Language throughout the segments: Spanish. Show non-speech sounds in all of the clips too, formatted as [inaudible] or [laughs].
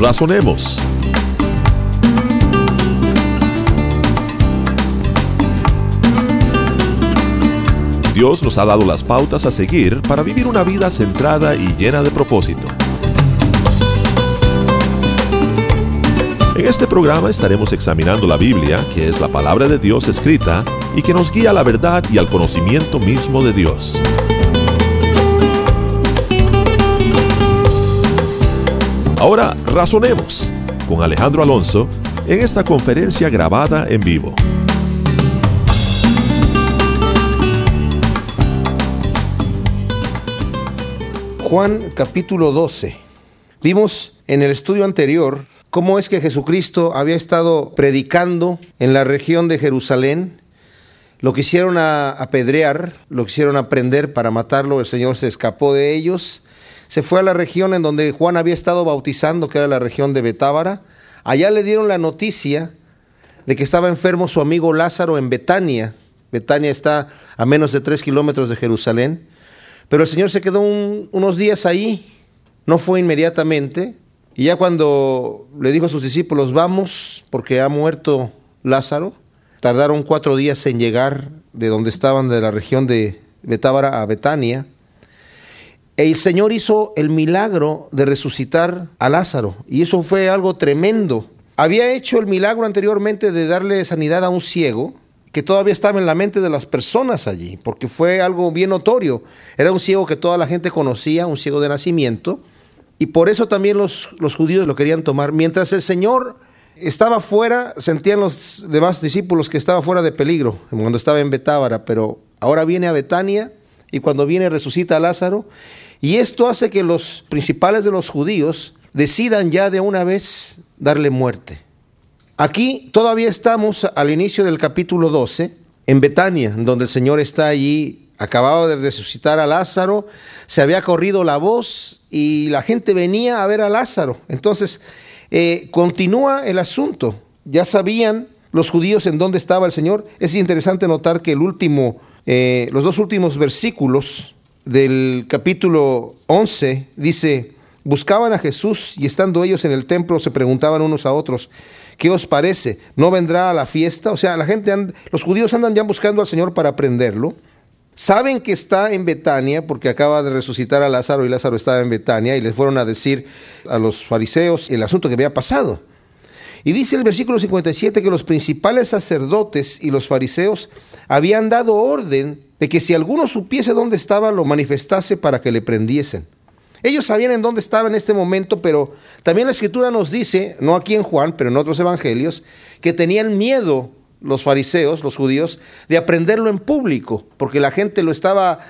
Razonemos. Dios nos ha dado las pautas a seguir para vivir una vida centrada y llena de propósito. En este programa estaremos examinando la Biblia, que es la palabra de Dios escrita y que nos guía a la verdad y al conocimiento mismo de Dios. Ahora razonemos con Alejandro Alonso en esta conferencia grabada en vivo. Juan capítulo 12. Vimos en el estudio anterior cómo es que Jesucristo había estado predicando en la región de Jerusalén. Lo quisieron apedrear, lo quisieron aprender para matarlo, el Señor se escapó de ellos. Se fue a la región en donde Juan había estado bautizando, que era la región de Betábara. Allá le dieron la noticia de que estaba enfermo su amigo Lázaro en Betania. Betania está a menos de tres kilómetros de Jerusalén. Pero el Señor se quedó unos días ahí, no fue inmediatamente, y ya cuando le dijo a sus discípulos, vamos, porque ha muerto Lázaro, tardaron cuatro días en llegar de donde estaban, de la región de Betábara a Betania. El Señor hizo el milagro de resucitar a Lázaro, y eso fue algo tremendo. Había hecho el milagro anteriormente de darle sanidad a un ciego, que todavía estaba en la mente de las personas allí, porque fue algo bien notorio. Era un ciego que toda la gente conocía, un ciego de nacimiento, y por eso también los, los judíos lo querían tomar. Mientras el Señor estaba fuera, sentían los demás discípulos que estaba fuera de peligro, cuando estaba en Betábara, pero ahora viene a Betania y cuando viene resucita a Lázaro. Y esto hace que los principales de los judíos decidan ya de una vez darle muerte. Aquí todavía estamos al inicio del capítulo 12, en Betania, donde el Señor está allí, acababa de resucitar a Lázaro, se había corrido la voz y la gente venía a ver a Lázaro. Entonces, eh, continúa el asunto. Ya sabían los judíos en dónde estaba el Señor. Es interesante notar que el último, eh, los dos últimos versículos del capítulo 11 dice, buscaban a Jesús y estando ellos en el templo se preguntaban unos a otros, ¿qué os parece? ¿No vendrá a la fiesta? O sea, la gente, los judíos andan ya buscando al Señor para prenderlo. Saben que está en Betania porque acaba de resucitar a Lázaro y Lázaro estaba en Betania y les fueron a decir a los fariseos el asunto que había pasado. Y dice el versículo 57 que los principales sacerdotes y los fariseos habían dado orden de que si alguno supiese dónde estaba, lo manifestase para que le prendiesen. Ellos sabían en dónde estaba en este momento, pero también la escritura nos dice, no aquí en Juan, pero en otros evangelios, que tenían miedo los fariseos, los judíos, de aprenderlo en público, porque la gente lo estaba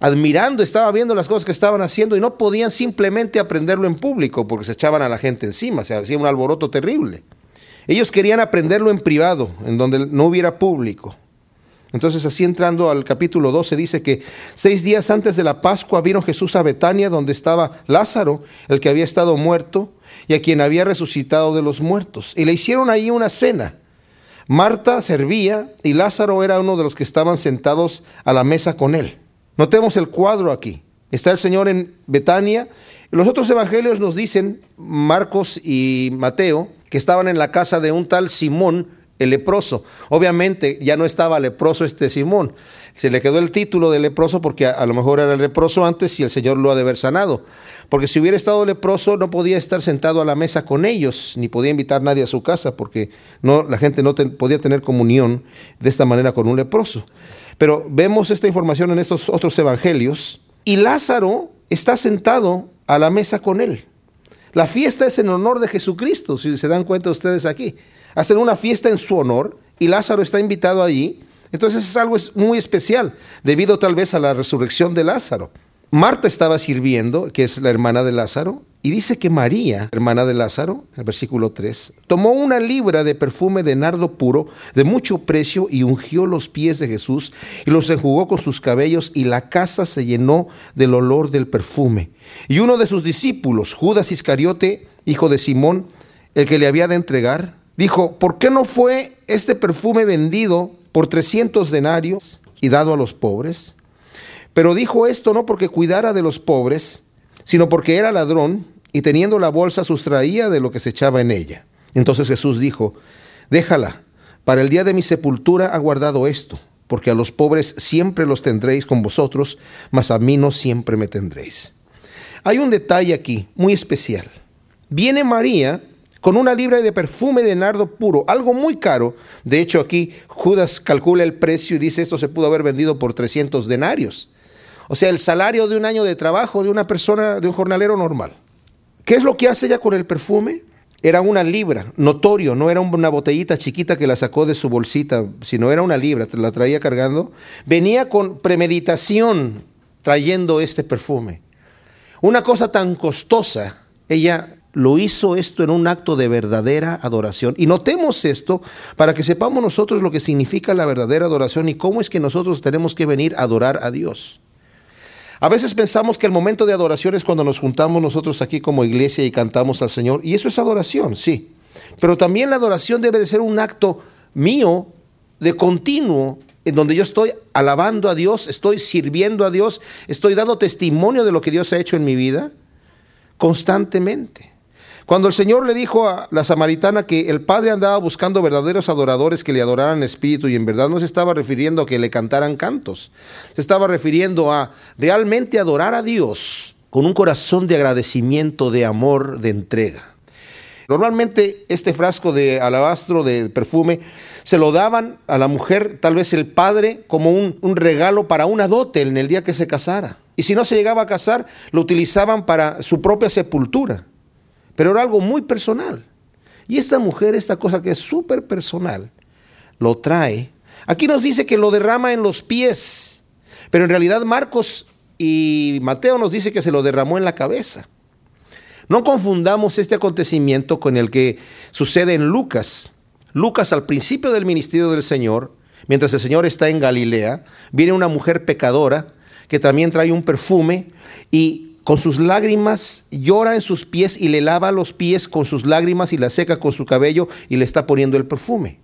admirando, estaba viendo las cosas que estaban haciendo y no podían simplemente aprenderlo en público, porque se echaban a la gente encima, se hacía un alboroto terrible. Ellos querían aprenderlo en privado, en donde no hubiera público. Entonces así entrando al capítulo 12 dice que seis días antes de la Pascua vino Jesús a Betania donde estaba Lázaro, el que había estado muerto y a quien había resucitado de los muertos. Y le hicieron ahí una cena. Marta servía y Lázaro era uno de los que estaban sentados a la mesa con él. Notemos el cuadro aquí. Está el Señor en Betania. Los otros evangelios nos dicen, Marcos y Mateo, que estaban en la casa de un tal Simón, el leproso. Obviamente ya no estaba leproso este Simón. Se le quedó el título de leproso porque a, lo mejor era leproso antes y el Señor lo ha de haber sanado. Porque si hubiera estado leproso no podía estar sentado a la mesa con ellos, ni podía invitar a nadie a su casa, porque no, la gente no podía tener comunión de esta manera con un leproso. Pero vemos esta información en estos otros evangelios y Lázaro está sentado a la mesa con él. La fiesta es en honor de Jesucristo, si se dan cuenta ustedes aquí. Hacen una fiesta en su honor y Lázaro está invitado allí. Entonces es algo muy especial, debido tal vez a la resurrección de Lázaro. Marta estaba sirviendo, que es la hermana de Lázaro, y dice que María, hermana de Lázaro, el versículo 3, tomó una libra de perfume de nardo puro de mucho precio y ungió los pies de Jesús y los enjugó con sus cabellos y la casa se llenó del olor del perfume. Y uno de sus discípulos, Judas Iscariote, hijo de Simón, el que le había de entregar, dijo, ¿por qué no fue este perfume vendido por 300 denarios y dado a los pobres? Pero dijo esto no porque cuidara de los pobres, sino porque era ladrón y teniendo la bolsa sustraía de lo que se echaba en ella. Entonces Jesús dijo, déjala, para el día de mi sepultura ha guardado esto, porque a los pobres siempre los tendréis con vosotros, mas a mí no siempre me tendréis. Hay un detalle aquí muy especial. Viene María con una libra de perfume de nardo puro, algo muy caro. De hecho, aquí Judas calcula el precio y dice esto se pudo haber vendido por 300 denarios. O sea, el salario de un año de trabajo de una persona, de un jornalero normal. ¿Qué es lo que hace ella con el perfume? Era una libra, notorio, no era una botellita chiquita que la sacó de su bolsita, sino era una libra, la traía cargando. Venía con premeditación trayendo este perfume. Una cosa tan costosa, ella lo hizo esto en un acto de verdadera adoración. Y notemos esto para que sepamos nosotros lo que significa la verdadera adoración y cómo es que nosotros tenemos que venir a adorar a Dios. A veces pensamos que el momento de adoración es cuando nos juntamos nosotros aquí como iglesia y cantamos al Señor. Y eso es adoración, sí. Pero también la adoración debe de ser un acto mío de continuo en donde yo estoy alabando a Dios, estoy sirviendo a Dios, estoy dando testimonio de lo que Dios ha hecho en mi vida constantemente. Cuando el Señor le dijo a la samaritana que el Padre andaba buscando verdaderos adoradores que le adoraran espíritu y en verdad no se estaba refiriendo a que le cantaran cantos, se estaba refiriendo a realmente adorar a Dios con un corazón de agradecimiento, de amor, de entrega. Normalmente este frasco de alabastro, de perfume, se lo daban a la mujer, tal vez el padre, como un, un, regalo para una dote en el día que se casara. Y si no se llegaba a casar, lo utilizaban para su propia sepultura pero era algo muy personal. Y esta mujer, esta cosa que es súper personal, lo trae. Aquí nos dice que lo derrama en los pies, pero en realidad Marcos y Mateo nos dice que se lo derramó en la cabeza. No confundamos este acontecimiento con el que sucede en Lucas. Lucas al principio del ministerio del Señor, mientras el Señor está en Galilea, viene una mujer pecadora que también trae un perfume y con sus lágrimas llora en sus pies y le lava los pies con sus lágrimas y la seca con su cabello y le está poniendo el perfume.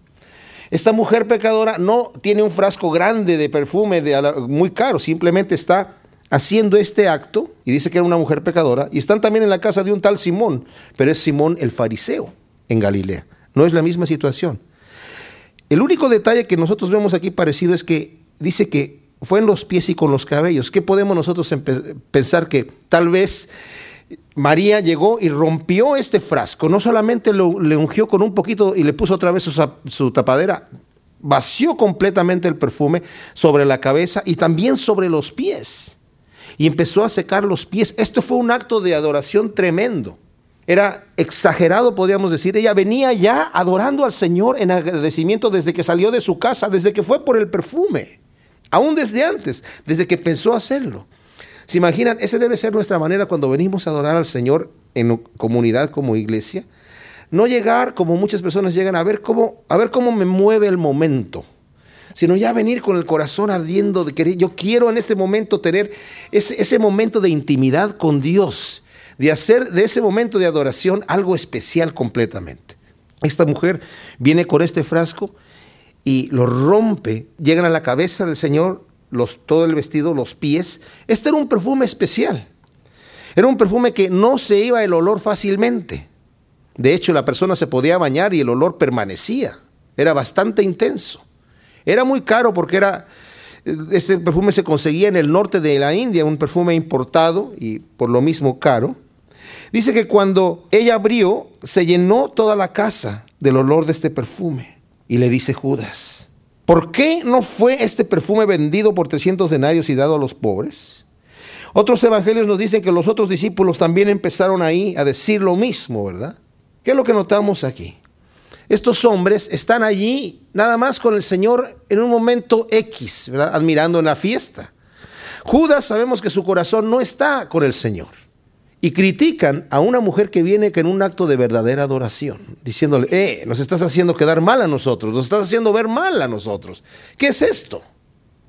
Esta mujer pecadora no tiene un frasco grande de perfume muy caro, simplemente está haciendo este acto y dice que era una mujer pecadora y están también en la casa de un tal Simón, pero es Simón el fariseo en Galilea. No es la misma situación. El único detalle que nosotros vemos aquí parecido es que dice que fue en los pies y con los cabellos. ¿Qué podemos nosotros pensar que tal vez María llegó y rompió este frasco? No solamente lo, le ungió con un poquito y le puso otra vez su, su tapadera, vació completamente el perfume sobre la cabeza y también sobre los pies. Y empezó a secar los pies. Esto fue un acto de adoración tremendo. Era exagerado, podríamos decir. Ella venía ya adorando al Señor en agradecimiento desde que salió de su casa, desde que fue por el perfume aún desde antes, desde que pensó hacerlo. ¿Se imaginan? Esa debe ser nuestra manera cuando venimos a adorar al Señor en comunidad como iglesia. No llegar como muchas personas llegan a ver cómo, a ver cómo me mueve el momento, sino ya venir con el corazón ardiendo de querer. Yo quiero en este momento tener ese, ese momento de intimidad con Dios, de hacer de ese momento de adoración algo especial completamente. Esta mujer viene con este frasco y lo rompe, llegan a la cabeza del Señor, los, todo el vestido, los pies. Este era un perfume especial. Era un perfume que no se iba el olor fácilmente. De hecho, la persona se podía bañar y el olor permanecía. Era bastante intenso. Era muy caro porque era este perfume se conseguía en el norte de la India, un perfume importado y por lo mismo caro. Dice que cuando ella abrió, se llenó toda la casa del olor de este perfume. Y le dice Judas, ¿por qué no fue este perfume vendido por 300 denarios y dado a los pobres? Otros evangelios nos dicen que los otros discípulos también empezaron ahí a decir lo mismo, ¿verdad? ¿Qué es lo que notamos aquí? Estos hombres están allí nada más con el Señor en un momento X, ¿verdad? Admirando en la fiesta. Judas sabemos que su corazón no está con el Señor y critican a una mujer que viene en un acto de verdadera adoración, diciéndole, eh, nos estás haciendo quedar mal a nosotros, nos estás haciendo ver mal a nosotros. ¿Qué es esto?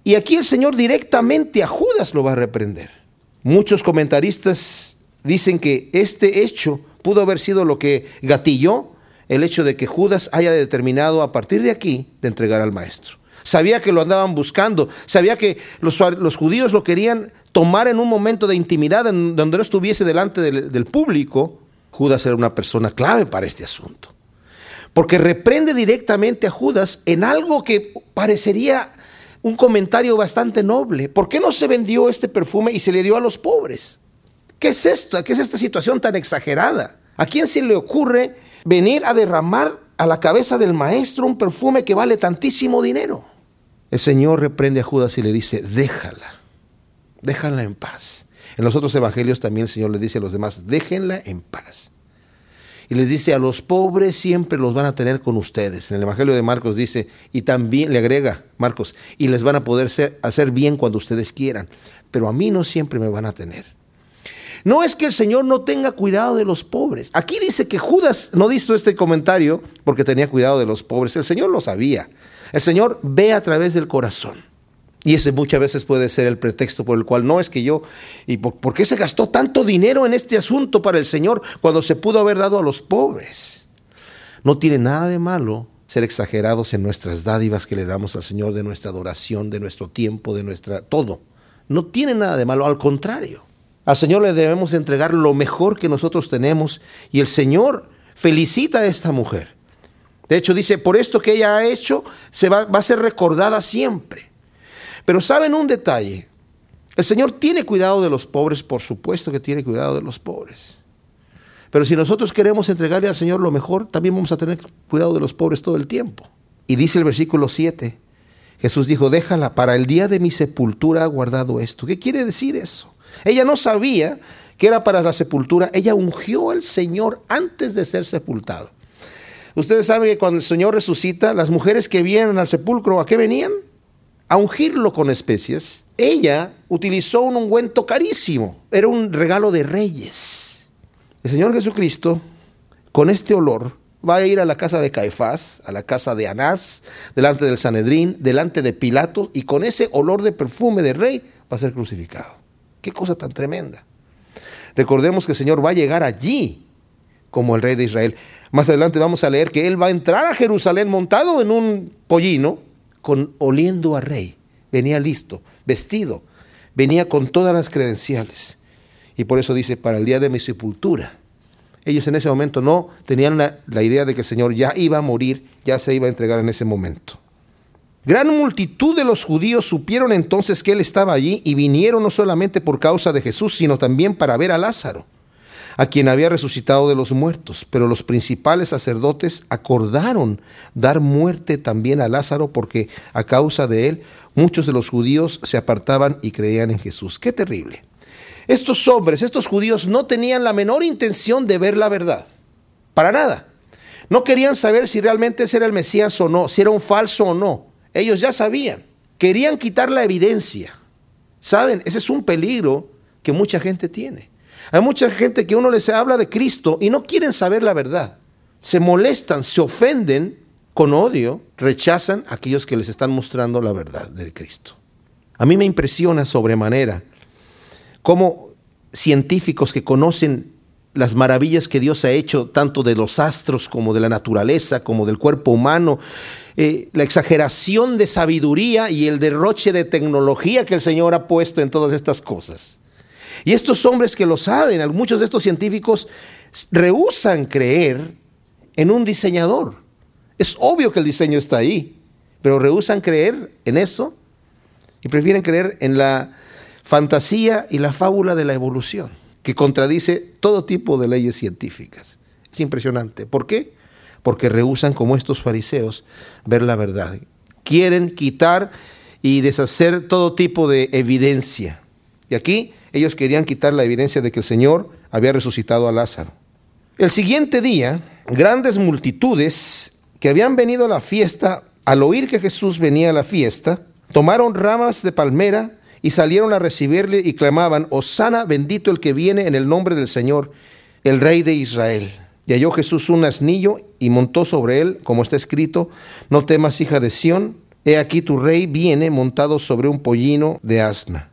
Y aquí el Señor directamente a Judas lo va a reprender. Muchos comentaristas dicen que este hecho pudo haber sido lo que gatilló el hecho de que Judas haya determinado a partir de aquí de entregar al maestro. Sabía que lo andaban buscando, sabía que los, los judíos lo querían tomara en un momento de intimidad donde no estuviese delante del, del público, Judas era una persona clave para este asunto. Porque reprende directamente a Judas en algo que parecería un comentario bastante noble. ¿Por qué no se vendió este perfume y se le dio a los pobres? ¿Qué es esto? ¿Qué es esta situación tan exagerada? ¿A quién se le ocurre venir a derramar a la cabeza del maestro un perfume que vale tantísimo dinero? El Señor reprende a Judas y le dice, déjala, déjala en paz. En los otros evangelios también el Señor le dice a los demás, déjenla en paz. Y les dice, a los pobres siempre los van a tener con ustedes. En el Evangelio de Marcos dice, y también le agrega Marcos, y les van a poder hacer bien cuando ustedes quieran, pero a mí no siempre me van a tener. No es que el Señor no tenga cuidado de los pobres. Aquí dice que Judas no hizo este comentario porque tenía cuidado de los pobres. El Señor lo sabía. El Señor ve a través del corazón. Y ese muchas veces puede ser el pretexto por el cual no es que yo, ¿y por, qué se gastó tanto dinero en este asunto para el Señor cuando se pudo haber dado a los pobres? No tiene nada de malo ser exagerados en nuestras dádivas que le damos al Señor, de nuestra adoración, de nuestro tiempo, de nuestra... todo. No tiene nada de malo, al contrario. Al Señor le debemos entregar lo mejor que nosotros tenemos y el Señor felicita a esta mujer. De hecho dice, por esto que ella ha hecho, se va, va a ser recordada siempre. Pero saben un detalle, el Señor tiene cuidado de los pobres, por supuesto que tiene cuidado de los pobres. Pero si nosotros queremos entregarle al Señor lo mejor, también vamos a tener cuidado de los pobres todo el tiempo. Y dice el versículo 7, Jesús dijo, déjala, para el día de mi sepultura ha guardado esto. ¿Qué quiere decir eso? Ella no sabía que era para la sepultura, ella ungió al Señor antes de ser sepultado. Ustedes saben que cuando el Señor resucita, las mujeres que vienen al sepulcro, ¿a qué venían? A ungirlo con especias, ella utilizó un ungüento carísimo, era un regalo de reyes. El Señor Jesucristo, con este olor, va a ir a la casa de Caifás, a la casa de Anás, delante del Sanedrín, delante de Pilato, y con ese olor de perfume de rey va a ser crucificado. Qué cosa tan tremenda. Recordemos que el Señor va a llegar allí como el rey de Israel. Más adelante vamos a leer que Él va a entrar a Jerusalén montado en un pollino, con oliendo a rey. Venía listo, vestido, venía con todas las credenciales. Y por eso dice, para el día de mi sepultura. Ellos en ese momento no tenían la, la idea de que el Señor ya iba a morir, ya se iba a entregar en ese momento. Gran multitud de los judíos supieron entonces que él estaba allí y vinieron no solamente por causa de Jesús, sino también para ver a Lázaro a quien había resucitado de los muertos. Pero los principales sacerdotes acordaron dar muerte también a Lázaro porque a causa de él muchos de los judíos se apartaban y creían en Jesús. Qué terrible. Estos hombres, estos judíos, no tenían la menor intención de ver la verdad. Para nada. No querían saber si realmente ese era el Mesías o no, si era un falso o no. Ellos ya sabían. Querían quitar la evidencia. ¿Saben? Ese es un peligro que mucha gente tiene. Hay mucha gente que uno les habla de Cristo y no quieren saber la verdad. Se molestan, se ofenden con odio, rechazan a aquellos que les están mostrando la verdad de Cristo. A mí me impresiona sobremanera cómo científicos que conocen las maravillas que Dios ha hecho, tanto de los astros como de la naturaleza, como del cuerpo humano, eh, la exageración de sabiduría y el derroche de tecnología que el Señor ha puesto en todas estas cosas. Y estos hombres que lo saben, muchos de estos científicos rehusan creer en un diseñador. Es obvio que el diseño está ahí, pero rehusan creer en eso y prefieren creer en la fantasía y la fábula de la evolución, que contradice todo tipo de leyes científicas. Es impresionante. ¿Por qué? Porque rehusan, como estos fariseos, ver la verdad. Quieren quitar y deshacer todo tipo de evidencia. Y aquí ellos querían quitar la evidencia de que el Señor había resucitado a Lázaro. El siguiente día, grandes multitudes que habían venido a la fiesta, al oír que Jesús venía a la fiesta, tomaron ramas de palmera y salieron a recibirle y clamaban, Osana bendito el que viene en el nombre del Señor, el Rey de Israel. Y halló Jesús un asnillo y montó sobre él, como está escrito, no temas hija de Sión, he aquí tu rey viene montado sobre un pollino de asna.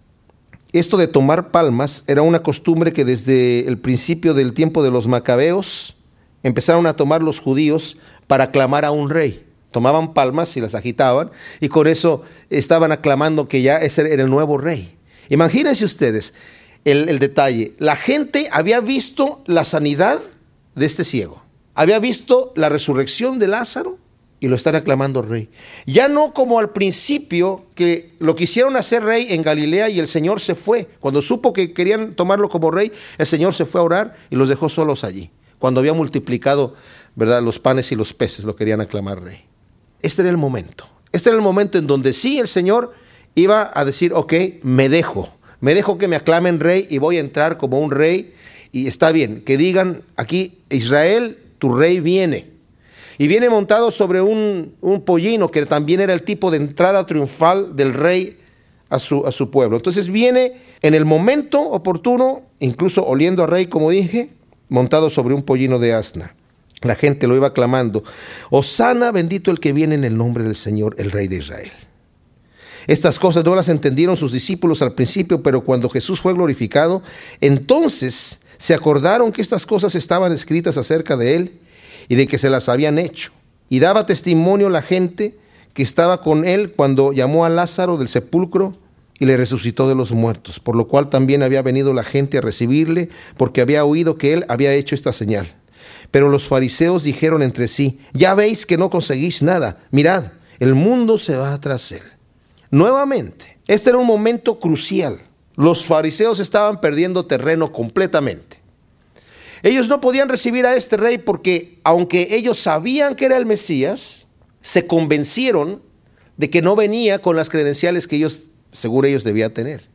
Esto de tomar palmas era una costumbre que desde el principio del tiempo de los macabeos empezaron a tomar los judíos para aclamar a un rey. Tomaban palmas y las agitaban y con eso estaban aclamando que ya ese era el nuevo rey. Imagínense ustedes el, el detalle. La gente había visto la sanidad de este ciego. Había visto la resurrección de Lázaro y lo están aclamando rey. Ya no como al principio que lo quisieron hacer rey en Galilea y el Señor se fue. Cuando supo que querían tomarlo como rey, el Señor se fue a orar y los dejó solos allí. Cuando había multiplicado, ¿verdad? Los panes y los peces lo querían aclamar rey. Este era el momento. Este era el momento en donde sí el Señor iba a decir, ok, me dejo. Me dejo que me aclamen rey y voy a entrar como un rey. Y está bien, que digan aquí, Israel, tu rey viene. Y viene montado sobre un, un, pollino que también era el tipo de entrada triunfal del rey a su, a su pueblo. Entonces viene en el momento oportuno, incluso oliendo a rey, como dije, montado sobre un pollino de asna. La gente lo iba clamando, Osana, bendito el que viene en el nombre del Señor, el Rey de Israel. Estas cosas no las entendieron sus discípulos al principio, pero cuando Jesús fue glorificado, entonces se acordaron que estas cosas estaban escritas acerca de él y de que se las habían hecho. Y daba testimonio la gente que estaba con él cuando llamó a Lázaro del sepulcro y le resucitó de los muertos, por lo cual también había venido la gente a recibirle, porque había oído que él había hecho esta señal. Pero los fariseos dijeron entre sí, ya veis que no conseguís nada, mirad, el mundo se va tras él. Nuevamente, este era un momento crucial. Los fariseos estaban perdiendo terreno completamente. Ellos no podían recibir a este rey porque, aunque ellos sabían que era el Mesías, se convencieron de que no venía con las credenciales que ellos, seguro ellos debían tener.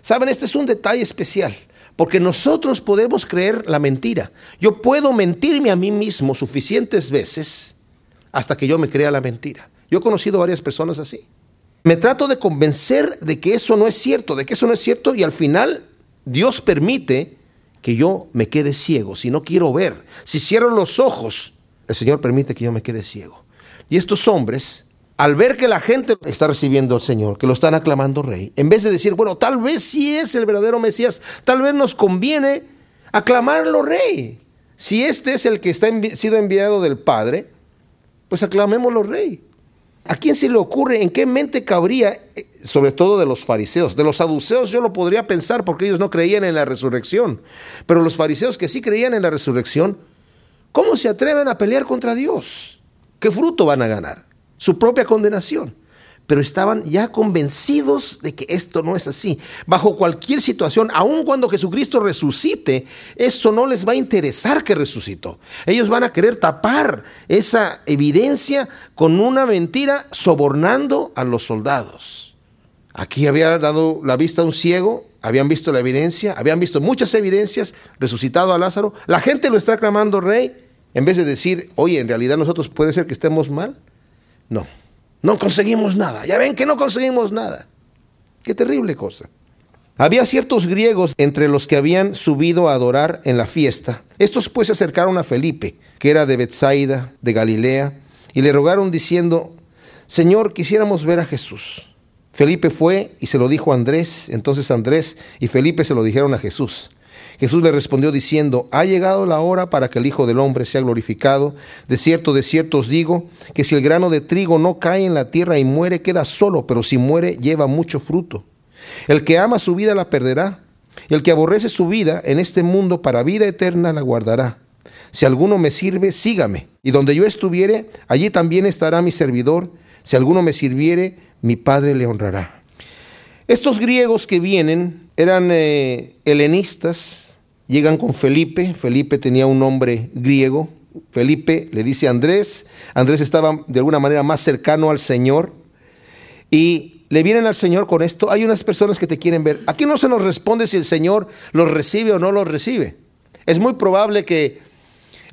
Saben, este es un detalle especial. Porque nosotros podemos creer la mentira. Yo puedo mentirme a mí mismo suficientes veces hasta que yo me crea la mentira. Yo he conocido varias personas así. Me trato de convencer de que eso no es cierto, de que eso no es cierto y al final Dios permite que yo me quede ciego. Si no quiero ver, si cierro los ojos, el Señor permite que yo me quede ciego. Y estos hombres al ver que la gente está recibiendo al Señor, que lo están aclamando rey, en vez de decir, bueno, tal vez sí es el verdadero Mesías, tal vez nos conviene aclamarlo rey. Si este es el que está sido enviado del Padre, pues aclamémoslo rey. ¿A quién se le ocurre, en qué mente cabría, eh, sobre todo de los fariseos? De los saduceos yo lo podría pensar porque ellos no creían en la resurrección, pero los fariseos que sí creían en la resurrección, ¿cómo se atreven a pelear contra Dios? ¿Qué fruto van a ganar? su propia condenación. Pero estaban ya convencidos de que esto no es así. Bajo cualquier situación, aun cuando Jesucristo resucite, eso no les va a interesar que resucitó. Ellos van a querer tapar esa evidencia con una mentira sobornando a los soldados. Aquí había dado la vista a un ciego, habían visto la evidencia, habían visto muchas evidencias, resucitado a Lázaro. La gente lo está clamando rey, en vez de decir, oye, en realidad nosotros puede ser que estemos mal. No, no conseguimos nada. Ya ven que no conseguimos nada. Qué terrible cosa. Había ciertos griegos entre los que habían subido a adorar en la fiesta. Estos pues se acercaron a Felipe, que era de Bethsaida, de Galilea, y le rogaron diciendo, Señor, quisiéramos ver a Jesús. Felipe fue y se lo dijo a Andrés. Entonces Andrés y Felipe se lo dijeron a Jesús. Jesús le respondió diciendo, ha llegado la hora para que el Hijo del Hombre sea glorificado. De cierto, de cierto os digo, que si el grano de trigo no cae en la tierra y muere, queda solo, pero si muere, lleva mucho fruto. El que ama su vida la perderá, y el que aborrece su vida en este mundo para vida eterna la guardará. Si alguno me sirve, sígame, y donde yo estuviere, allí también estará mi servidor. Si alguno me sirviere, mi Padre le honrará. Estos griegos que vienen eran eh, helenistas, llegan con Felipe, Felipe tenía un nombre griego, Felipe le dice a Andrés, Andrés estaba de alguna manera más cercano al Señor y le vienen al Señor con esto. Hay unas personas que te quieren ver. Aquí no se nos responde si el Señor los recibe o no los recibe. Es muy probable que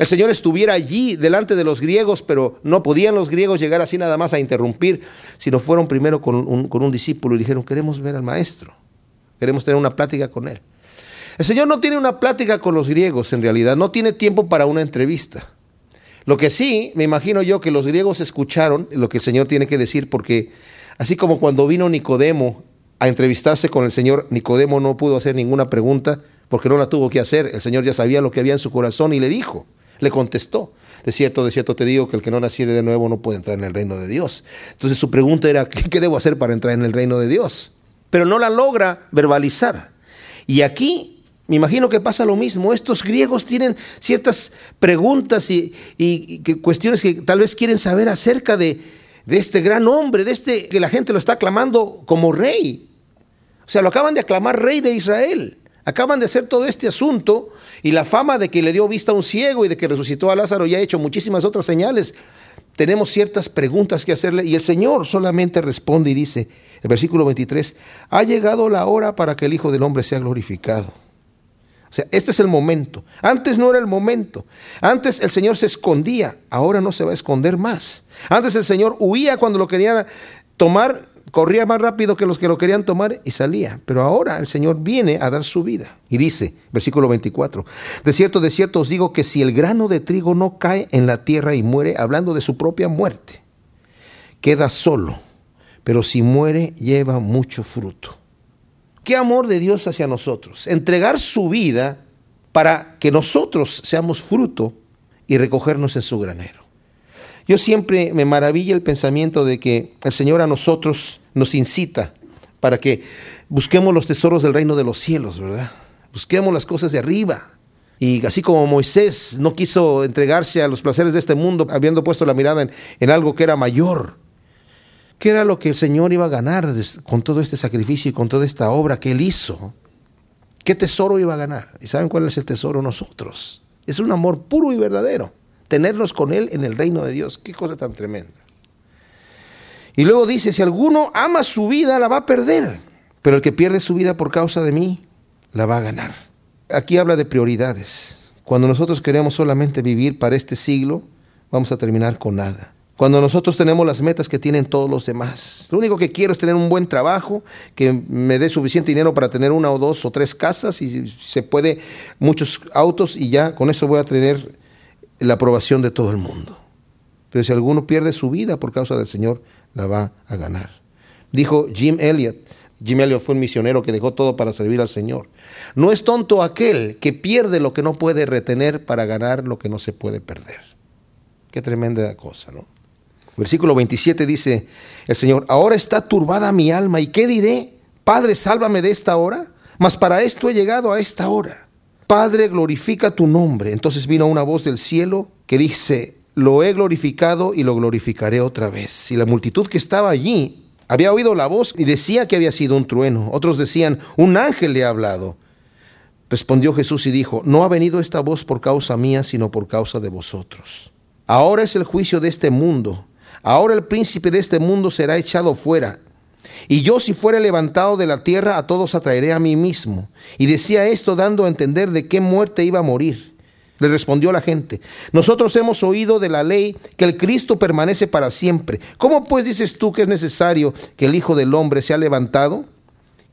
el Señor estuviera allí delante de los griegos, pero no podían los griegos llegar así nada más a interrumpir, sino fueron primero con un, discípulo y dijeron, queremos ver al maestro, queremos tener una plática con él. El Señor no tiene una plática con los griegos en realidad, no tiene tiempo para una entrevista. Lo que sí, me imagino yo que los griegos escucharon lo que el Señor tiene que decir, porque así como cuando vino Nicodemo a entrevistarse con el Señor, Nicodemo no pudo hacer ninguna pregunta porque no la tuvo que hacer. El Señor ya sabía lo que había en su corazón y le dijo. Le contestó, de cierto, de cierto te digo que el que no naciere de nuevo no puede entrar en el reino de Dios. Entonces su pregunta era, ¿qué, debo hacer para entrar en el reino de Dios? pero no la logra verbalizar. Y aquí me imagino que pasa lo mismo. Estos griegos tienen ciertas preguntas y, cuestiones que tal vez quieren saber acerca de, de este gran hombre, de este que la gente lo está aclamando como rey. O sea, lo acaban de aclamar rey de Israel. Acaban de hacer todo este asunto y la fama de que le dio vista a un ciego y de que resucitó a Lázaro y ha hecho muchísimas otras señales. Tenemos ciertas preguntas que hacerle y el Señor solamente responde y dice, el versículo 23, ha llegado la hora para que el Hijo del Hombre sea glorificado. O sea, este es el momento. Antes no era el momento. Antes el Señor se escondía, ahora no se va a esconder más. Antes el Señor huía cuando lo querían tomar corría más rápido que los que lo querían tomar y salía. Pero ahora el Señor viene a dar su vida. Y dice, versículo 24, de cierto, de cierto os digo que si el grano de trigo no cae en la tierra y muere, hablando de su propia muerte, queda solo, pero si muere lleva mucho fruto. Qué amor de Dios hacia nosotros. Entregar su vida para que nosotros seamos fruto y recogernos en su granero. Yo siempre me maravilla el pensamiento de que el Señor a nosotros nos incita para que busquemos los tesoros del reino de los cielos, ¿verdad? Busquemos las cosas de arriba. Y así como Moisés no quiso entregarse a los placeres de este mundo, habiendo puesto la mirada en, algo que era mayor, ¿qué era lo que el Señor iba a ganar con todo este sacrificio y con toda esta obra que Él hizo? ¿Qué tesoro iba a ganar? ¿Y saben cuál es el tesoro? Nosotros. Es un amor puro y verdadero. Tenernos con Él en el reino de Dios. Qué cosa tan tremenda. Y luego dice, si alguno ama su vida, la va a perder, pero el que pierde su vida por causa de mí, la va a ganar. Aquí habla de prioridades. Cuando nosotros queremos solamente vivir para este siglo, vamos a terminar con nada. Cuando nosotros tenemos las metas que tienen todos los demás. Lo único que quiero es tener un buen trabajo, que me dé suficiente dinero para tener una o dos o tres casas y se puede muchos autos y ya con eso voy a tener la aprobación de todo el mundo. Pero si alguno pierde su vida por causa del Señor, la va a ganar. Dijo Jim Elliot. Jim Elliot fue un misionero que dejó todo para servir al Señor. No es tonto aquel que pierde lo que no puede retener para ganar lo que no se puede perder. Qué tremenda cosa, ¿no? Versículo 27 dice el Señor, ahora está turbada mi alma y ¿qué diré? Padre, sálvame de esta hora, mas para esto he llegado a esta hora. Padre, glorifica tu nombre. Entonces vino una voz del cielo que dice, lo he glorificado y lo glorificaré otra vez. Y la multitud que estaba allí había oído la voz y decía que había sido un trueno. Otros decían, un ángel le ha hablado. Respondió Jesús y dijo, no ha venido esta voz por causa mía, sino por causa de vosotros. Ahora es el juicio de este mundo. Ahora el príncipe de este mundo será echado fuera. Y yo si fuere levantado de la tierra, a todos atraeré a mí mismo. Y decía esto dando a entender de qué muerte iba a morir. Le respondió la gente, nosotros hemos oído de la ley que el Cristo permanece para siempre. ¿Cómo pues dices tú que es necesario que el Hijo del Hombre sea levantado?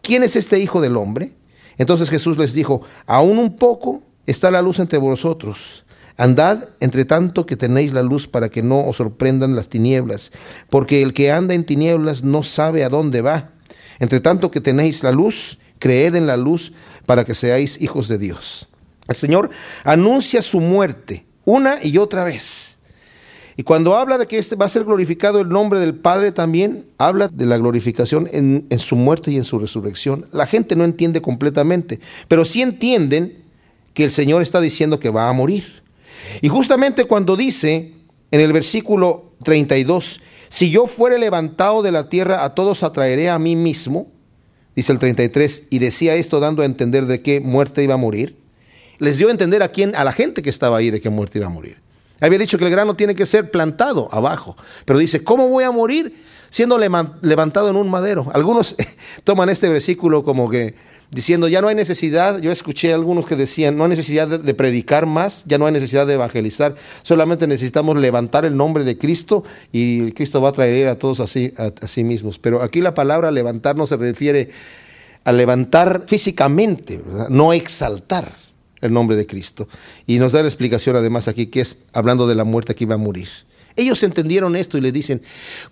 ¿Quién es este Hijo del Hombre? Entonces Jesús les dijo, aún un poco está la luz entre vosotros. Andad entre tanto que tenéis la luz para que no os sorprendan las tinieblas, porque el que anda en tinieblas no sabe a dónde va. Entre tanto que tenéis la luz, creed en la luz para que seáis hijos de Dios. El Señor anuncia su muerte una y otra vez. Y cuando habla de que este va a ser glorificado el nombre del Padre también, habla de la glorificación en, en, su muerte y en su resurrección. La gente no entiende completamente, pero sí entienden que el Señor está diciendo que va a morir. Y justamente cuando dice en el versículo 32, si yo fuere levantado de la tierra, a todos atraeré a mí mismo, dice el 33, y decía esto dando a entender de qué muerte iba a morir les dio a entender a quién, a la gente que estaba ahí de qué muerte iba a morir. Había dicho que el grano tiene que ser plantado abajo, pero dice, ¿cómo voy a morir siendo levantado en un madero? Algunos [laughs] toman este versículo como que diciendo, ya no hay necesidad, yo escuché a algunos que decían, no hay necesidad de, predicar más, ya no hay necesidad de evangelizar, solamente necesitamos levantar el nombre de Cristo y Cristo va a traer a todos así, a sí mismos. Pero aquí la palabra levantar no se refiere a levantar físicamente, no exaltar el nombre de Cristo. Y nos da la explicación además aquí que es hablando de la muerte que iba a morir. Ellos entendieron esto y le dicen,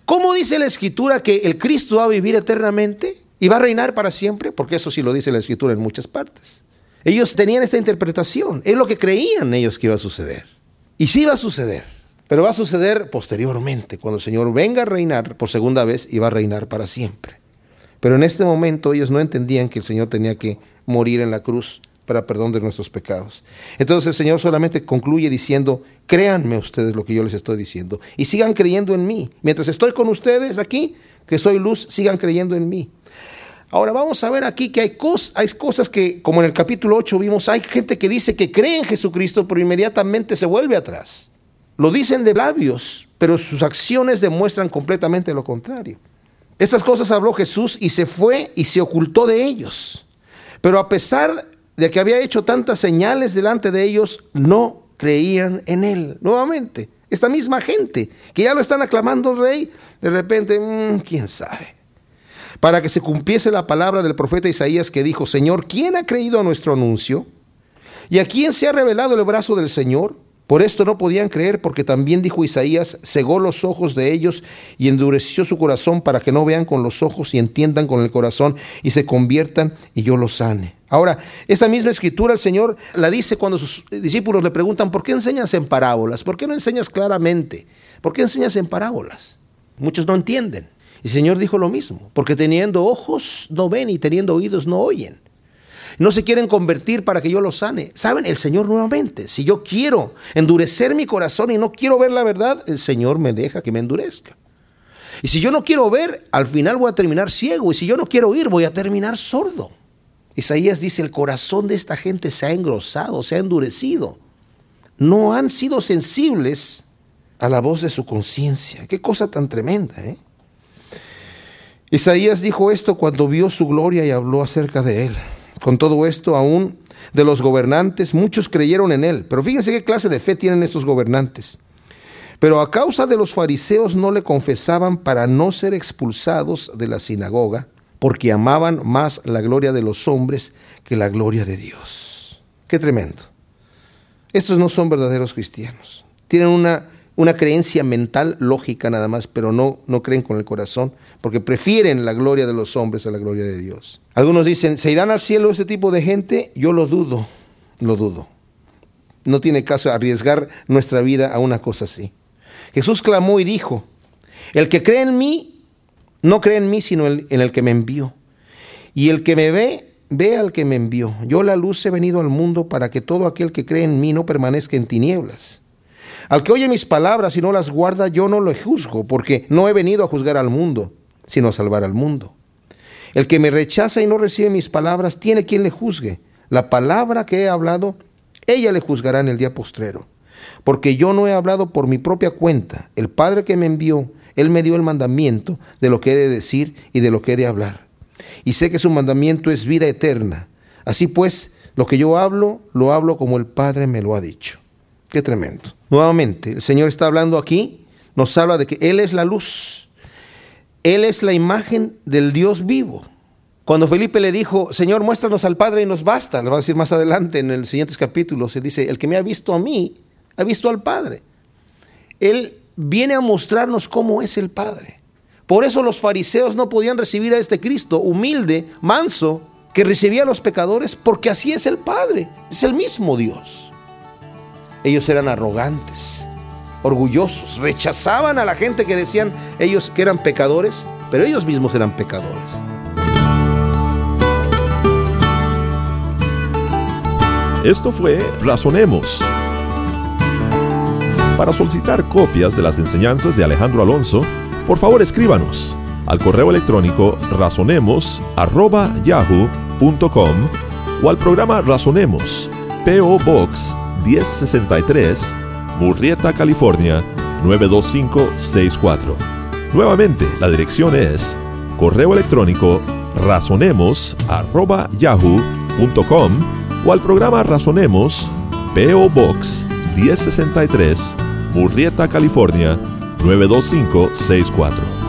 ¿cómo dice la escritura que el Cristo va a vivir eternamente y va a reinar para siempre? Porque eso sí lo dice la escritura en muchas partes. Ellos tenían esta interpretación, es lo que creían ellos que iba a suceder. Y sí va a suceder, pero va a suceder posteriormente, cuando el Señor venga a reinar por segunda vez y va a reinar para siempre. Pero en este momento ellos no entendían que el Señor tenía que morir en la cruz para perdón de nuestros pecados. Entonces el Señor solamente concluye diciendo, créanme ustedes lo que yo les estoy diciendo y sigan creyendo en mí. Mientras estoy con ustedes aquí, que soy luz, sigan creyendo en mí. Ahora vamos a ver aquí que hay, cosas, hay cosas que, como en el capítulo 8 vimos, hay gente que dice que cree en Jesucristo, pero inmediatamente se vuelve atrás. Lo dicen de labios, pero sus acciones demuestran completamente lo contrario. Estas cosas habló Jesús y se fue y se ocultó de ellos. Pero a pesar de que había hecho tantas señales delante de ellos, no creían en él. Nuevamente, esta misma gente que ya lo están aclamando rey, de repente, mm, quién sabe. Para que se cumpliese la palabra del profeta Isaías que dijo, Señor, ¿quién ha creído a nuestro anuncio? ¿Y a quién se ha revelado el brazo del Señor? Por esto no podían creer, porque también dijo Isaías, cegó los ojos de ellos y endureció su corazón para que no vean con los ojos y entiendan con el corazón y se conviertan y yo los sane. Ahora, esa misma escritura el Señor la dice cuando sus discípulos le preguntan, ¿por qué enseñas en parábolas? ¿Por qué no enseñas claramente? ¿Por qué enseñas en parábolas? Muchos no entienden. Y el Señor dijo lo mismo, porque teniendo ojos no ven y teniendo oídos no oyen. No se quieren convertir para que yo los sane. ¿Saben? El Señor nuevamente, si yo quiero endurecer mi corazón y no quiero ver la verdad, el Señor me deja que me endurezca. Y si yo no quiero ver, al final voy a terminar ciego. Y si yo no quiero oír, voy a terminar sordo. Isaías dice, el corazón de esta gente se ha engrosado, se ha endurecido. No han sido sensibles a la voz de su conciencia. Qué cosa tan tremenda, ¿eh? Isaías dijo esto cuando vio su gloria y habló acerca de él. Con todo esto, aún de los gobernantes, muchos creyeron en él. Pero fíjense qué clase de fe tienen estos gobernantes. Pero a causa de los fariseos no le confesaban para no ser expulsados de la sinagoga, porque amaban más la gloria de los hombres que la gloria de Dios. Qué tremendo. Estos no son verdaderos cristianos. Tienen una una creencia mental lógica nada más, pero no, no creen con el corazón, porque prefieren la gloria de los hombres a la gloria de Dios. Algunos dicen, ¿se irán al cielo ese tipo de gente? Yo lo dudo, lo dudo. No tiene caso arriesgar nuestra vida a una cosa así. Jesús clamó y dijo, el que cree en mí, no cree en mí, sino en el que me envió. Y el que me ve, ve al que me envió. Yo la luz he venido al mundo para que todo aquel que cree en mí no permanezca en tinieblas. Al que oye mis palabras y no las guarda, yo no lo juzgo, porque no he venido a juzgar al mundo, sino a salvar al mundo. El que me rechaza y no recibe mis palabras, tiene quien le juzgue. La palabra que he hablado, ella le juzgará en el día postrero. Porque yo no he hablado por mi propia cuenta. El Padre que me envió, Él me dio el mandamiento de lo que he de decir y de lo que he de hablar. Y sé que su mandamiento es vida eterna. Así pues, lo que yo hablo, lo hablo como el Padre me lo ha dicho. Qué tremendo. Nuevamente, el Señor está hablando aquí, nos habla de que Él es la luz. Él es la imagen del Dios vivo. Cuando Felipe le dijo, Señor, muéstranos al Padre y nos basta, le va a decir más adelante en el siguientes capítulos, se dice, el que me ha visto a mí, ha visto al Padre. Él viene a mostrarnos cómo es el Padre. Por eso los fariseos no podían recibir a este Cristo humilde, manso, que recibía a los pecadores, porque así es el Padre, es el mismo Dios. Ellos eran arrogantes, orgullosos, rechazaban a la gente que decían ellos que eran pecadores, pero ellos mismos eran pecadores. Esto fue Razonemos. Para solicitar copias de las enseñanzas de Alejandro Alonso, por favor escríbanos al correo electrónico razonemos@yahoo.com o al programa Razonemos, PO Box 1063, Murrieta, California 92564. Nuevamente, la dirección es correo electrónico razonemos@yahoo.com o al programa Razonemos PO Box 1063, Murrieta, California 92564.